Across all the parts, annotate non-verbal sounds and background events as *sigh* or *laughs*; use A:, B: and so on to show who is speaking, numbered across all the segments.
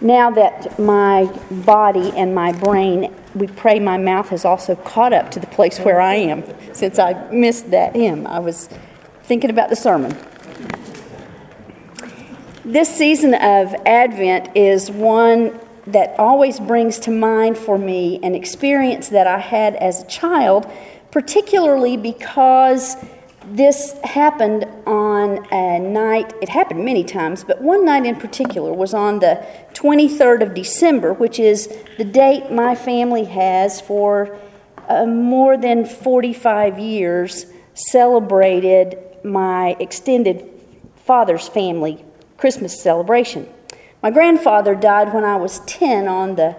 A: now that my body and my brain, we pray my mouth has also caught up to the place where I am since I missed that hymn. I was thinking about the sermon. This season of Advent is one that always brings to mind for me an experience that I had as a child, particularly because this happened on a night, it happened many times, but one night in particular was on the 23rd of December, which is the date my family has for uh, more than 45 years celebrated my extended father's family Christmas celebration. My grandfather died when I was 10 on the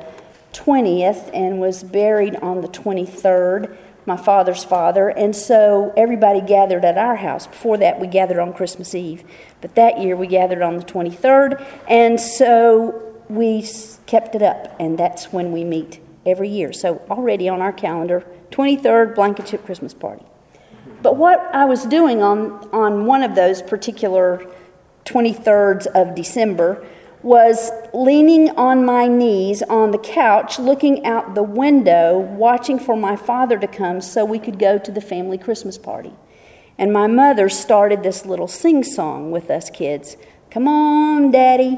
A: 20th and was buried on the 23rd my father's father, and so everybody gathered at our house. Before that, we gathered on Christmas Eve, but that year we gathered on the 23rd, and so we kept it up, and that's when we meet every year. So already on our calendar, 23rd Blankenship Christmas party. But what I was doing on, on one of those particular 23rds of December was leaning on my knees on the couch, looking out the window, watching for my father to come so we could go to the family Christmas party. And my mother started this little sing song with us kids Come on, Daddy.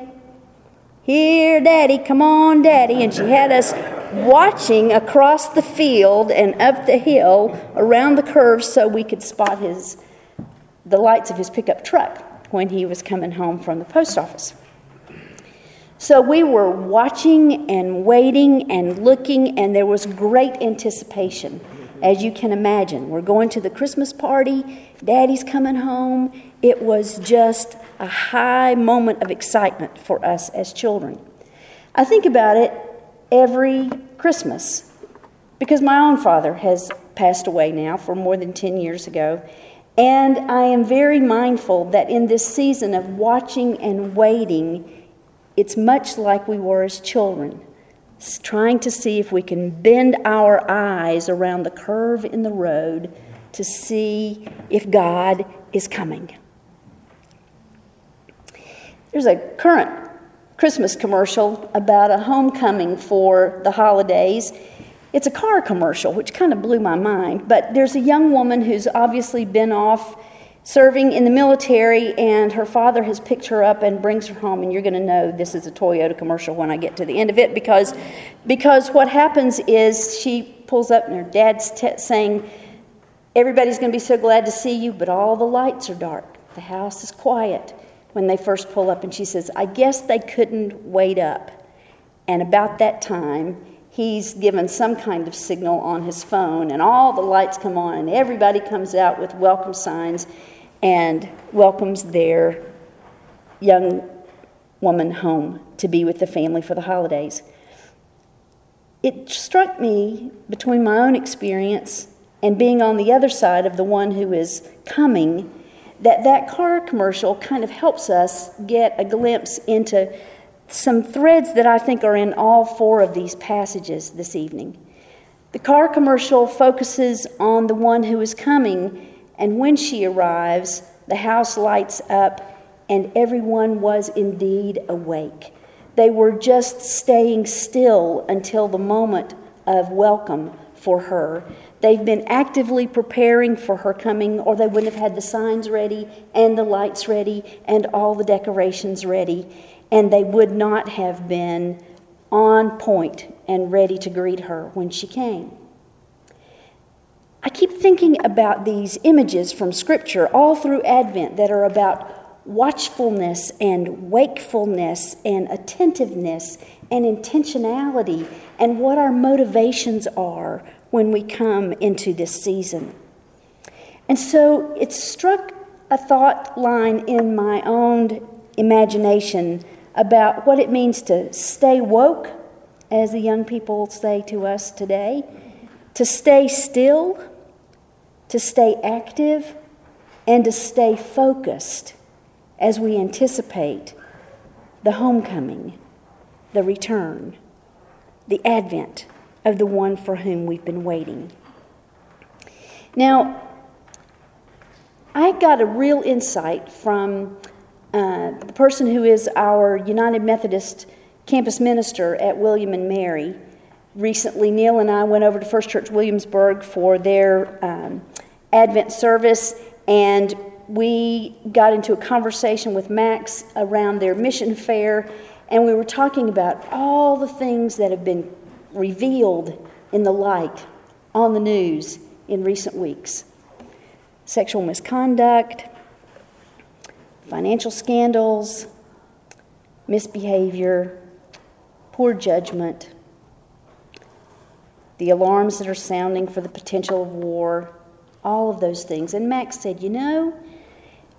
A: Here, Daddy, come on, Daddy. And she had us watching across the field and up the hill around the curve so we could spot his, the lights of his pickup truck when he was coming home from the post office. So we were watching and waiting and looking, and there was great anticipation, as you can imagine. We're going to the Christmas party, Daddy's coming home. It was just a high moment of excitement for us as children. I think about it every Christmas because my own father has passed away now for more than 10 years ago. And I am very mindful that in this season of watching and waiting, it's much like we were as children, trying to see if we can bend our eyes around the curve in the road to see if God is coming. There's a current Christmas commercial about a homecoming for the holidays. It's a car commercial, which kind of blew my mind, but there's a young woman who's obviously been off serving in the military, and her father has picked her up and brings her home. And you're going to know this is a Toyota commercial when I get to the end of it because, because what happens is she pulls up and her dad's t- saying, Everybody's going to be so glad to see you, but all the lights are dark. The house is quiet when they first pull up. And she says, I guess they couldn't wait up. And about that time, he's given some kind of signal on his phone, and all the lights come on, and everybody comes out with welcome signs and welcomes their young woman home to be with the family for the holidays. It struck me between my own experience and being on the other side of the one who is coming that that car commercial kind of helps us get a glimpse into some threads that I think are in all four of these passages this evening. The car commercial focuses on the one who is coming and when she arrives, the house lights up, and everyone was indeed awake. They were just staying still until the moment of welcome for her. They've been actively preparing for her coming, or they wouldn't have had the signs ready, and the lights ready, and all the decorations ready, and they would not have been on point and ready to greet her when she came. I keep thinking about these images from Scripture all through Advent that are about watchfulness and wakefulness and attentiveness and intentionality and what our motivations are when we come into this season. And so it struck a thought line in my own imagination about what it means to stay woke, as the young people say to us today, to stay still to stay active and to stay focused as we anticipate the homecoming, the return, the advent of the one for whom we've been waiting. Now, I got a real insight from uh, the person who is our United Methodist campus minister at William and Mary. Recently, Neil and I went over to First Church Williamsburg for their um, Advent service, and we got into a conversation with Max around their mission fair, and we were talking about all the things that have been revealed in the light on the news in recent weeks sexual misconduct, financial scandals, misbehavior, poor judgment, the alarms that are sounding for the potential of war, all of those things. And Max said, You know,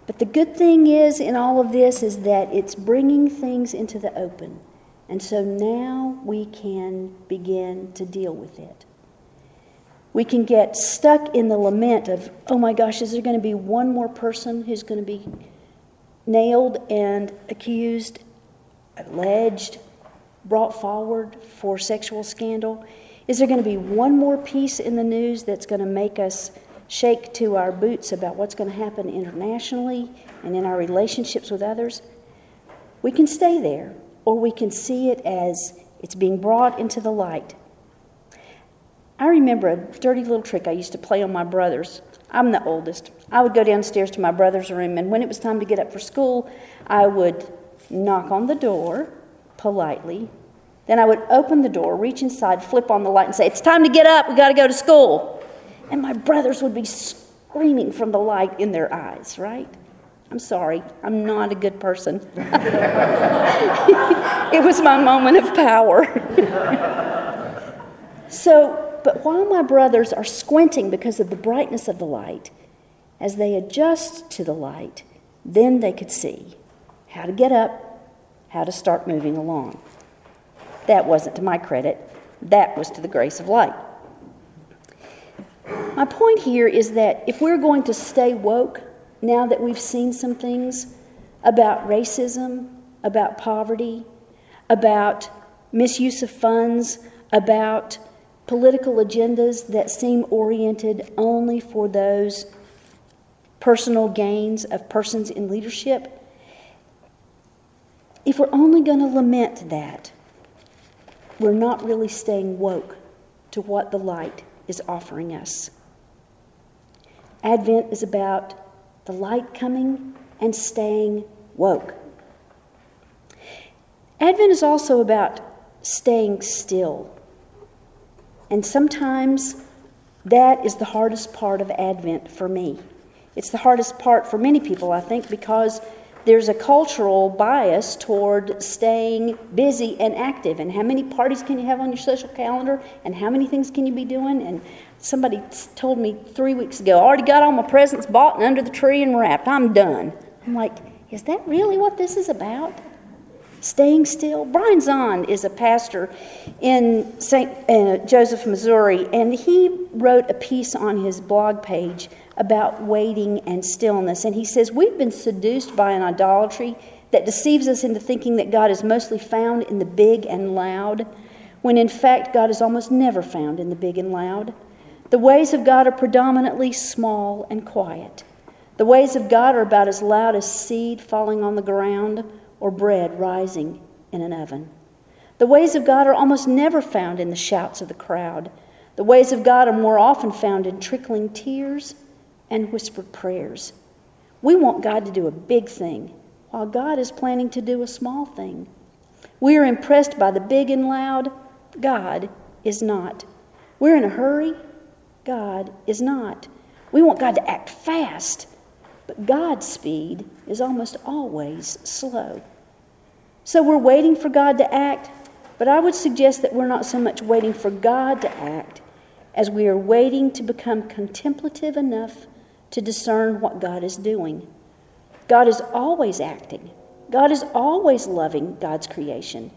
A: but the good thing is in all of this is that it's bringing things into the open. And so now we can begin to deal with it. We can get stuck in the lament of, oh my gosh, is there going to be one more person who's going to be nailed and accused, alleged, brought forward for sexual scandal? Is there going to be one more piece in the news that's going to make us shake to our boots about what's going to happen internationally and in our relationships with others, we can stay there or we can see it as it's being brought into the light. I remember a dirty little trick I used to play on my brothers. I'm the oldest. I would go downstairs to my brother's room, and when it was time to get up for school, I would knock on the door politely. Then I would open the door, reach inside, flip on the light, and say, It's time to get up. We got to go to school. And my brothers would be screaming from the light in their eyes, right? I'm sorry, I'm not a good person. *laughs* it was my moment of power. *laughs* so, but while my brothers are squinting because of the brightness of the light, as they adjust to the light, then they could see how to get up, how to start moving along. That wasn't to my credit, that was to the grace of light. My point here is that if we're going to stay woke, now that we've seen some things about racism, about poverty, about misuse of funds, about political agendas that seem oriented only for those personal gains of persons in leadership, if we're only going to lament that, we're not really staying woke to what the light is offering us. Advent is about the light coming and staying woke. Advent is also about staying still. And sometimes that is the hardest part of Advent for me. It's the hardest part for many people, I think, because there's a cultural bias toward staying busy and active. And how many parties can you have on your social calendar? And how many things can you be doing? And somebody told me three weeks ago, I already got all my presents bought and under the tree and wrapped. I'm done. I'm like, is that really what this is about? Staying still. Brian Zahnd is a pastor in St. Uh, Joseph, Missouri, and he wrote a piece on his blog page about waiting and stillness. And he says, We've been seduced by an idolatry that deceives us into thinking that God is mostly found in the big and loud, when in fact, God is almost never found in the big and loud. The ways of God are predominantly small and quiet. The ways of God are about as loud as seed falling on the ground or bread rising in an oven. The ways of God are almost never found in the shouts of the crowd. The ways of God are more often found in trickling tears and whispered prayers. We want God to do a big thing, while God is planning to do a small thing. We are impressed by the big and loud. God is not. We're in a hurry. God is not. We want God to act fast, but God's speed is almost always slow. So we're waiting for God to act, but I would suggest that we're not so much waiting for God to act as we are waiting to become contemplative enough to discern what God is doing. God is always acting, God is always loving God's creation.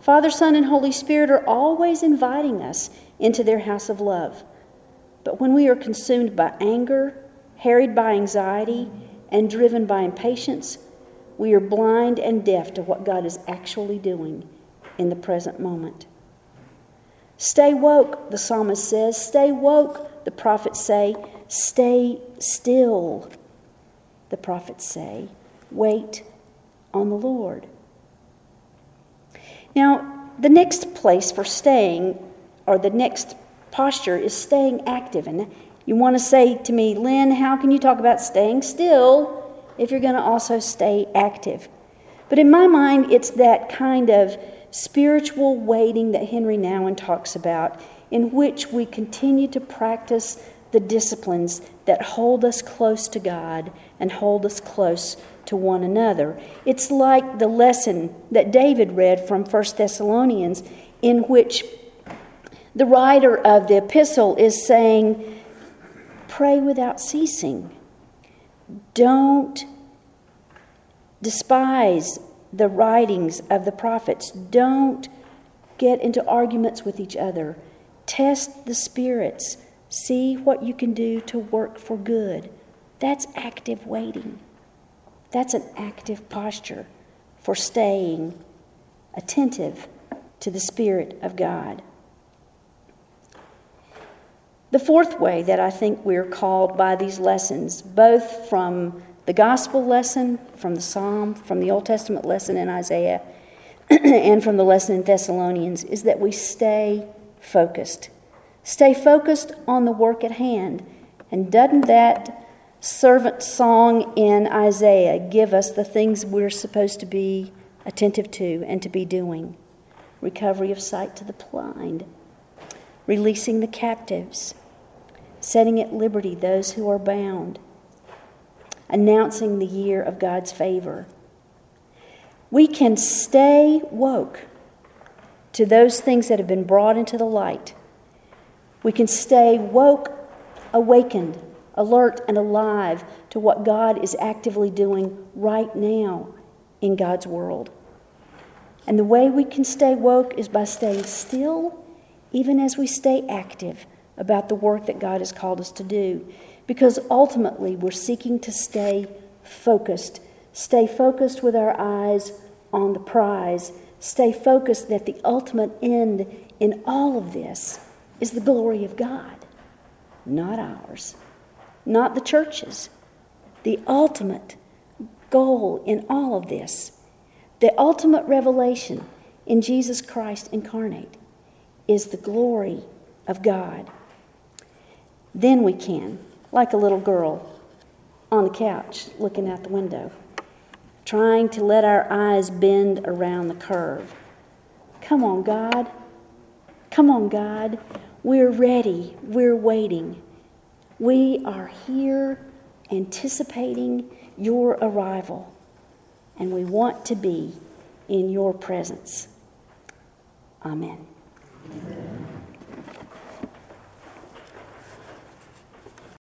A: Father, Son, and Holy Spirit are always inviting us into their house of love. But when we are consumed by anger, harried by anxiety, and driven by impatience, we are blind and deaf to what God is actually doing in the present moment. Stay woke, the psalmist says. Stay woke, the prophets say. Stay still, the prophets say. Wait on the Lord. Now, the next place for staying, or the next posture, is staying active. And you want to say to me, Lynn, how can you talk about staying still if you're going to also stay active? But in my mind, it's that kind of spiritual waiting that Henri Nouwen talks about, in which we continue to practice the disciplines that hold us close to God and hold us close to one another. It's like the lesson that David read from 1 Thessalonians, in which the writer of the epistle is saying, Pray without ceasing. Don't despise the writings of the prophets. Don't get into arguments with each other. Test the spirits. See what you can do to work for good. That's active waiting. That's an active posture for staying attentive to the Spirit of God. The fourth way that I think we're called by these lessons, both from the gospel lesson, from the psalm, from the Old Testament lesson in Isaiah, *clears throat* and from the lesson in Thessalonians, is that we stay focused. Stay focused on the work at hand. And doesn't that servant song in Isaiah give us the things we're supposed to be attentive to and to be doing? Recovery of sight to the blind, releasing the captives, setting at liberty those who are bound, announcing the year of God's favor. We can stay woke to those things that have been brought into the light we can stay woke, awakened, alert, and alive to what God is actively doing right now in God's world. And the way we can stay woke is by staying still, even as we stay active about the work that God has called us to do. Because ultimately, we're seeking to stay focused. Stay focused with our eyes on the prize. Stay focused that the ultimate end in all of this is the glory of God, not ours, not the church's. The ultimate goal in all of this, the ultimate revelation in Jesus Christ incarnate, is the glory of God. Then we can, like a little girl on the couch looking out the window, trying to let our eyes bend around the curve. Come on, God. Come on, God. We're ready. We're waiting. We are here anticipating your arrival, and we want to be in your presence. Amen. Amen.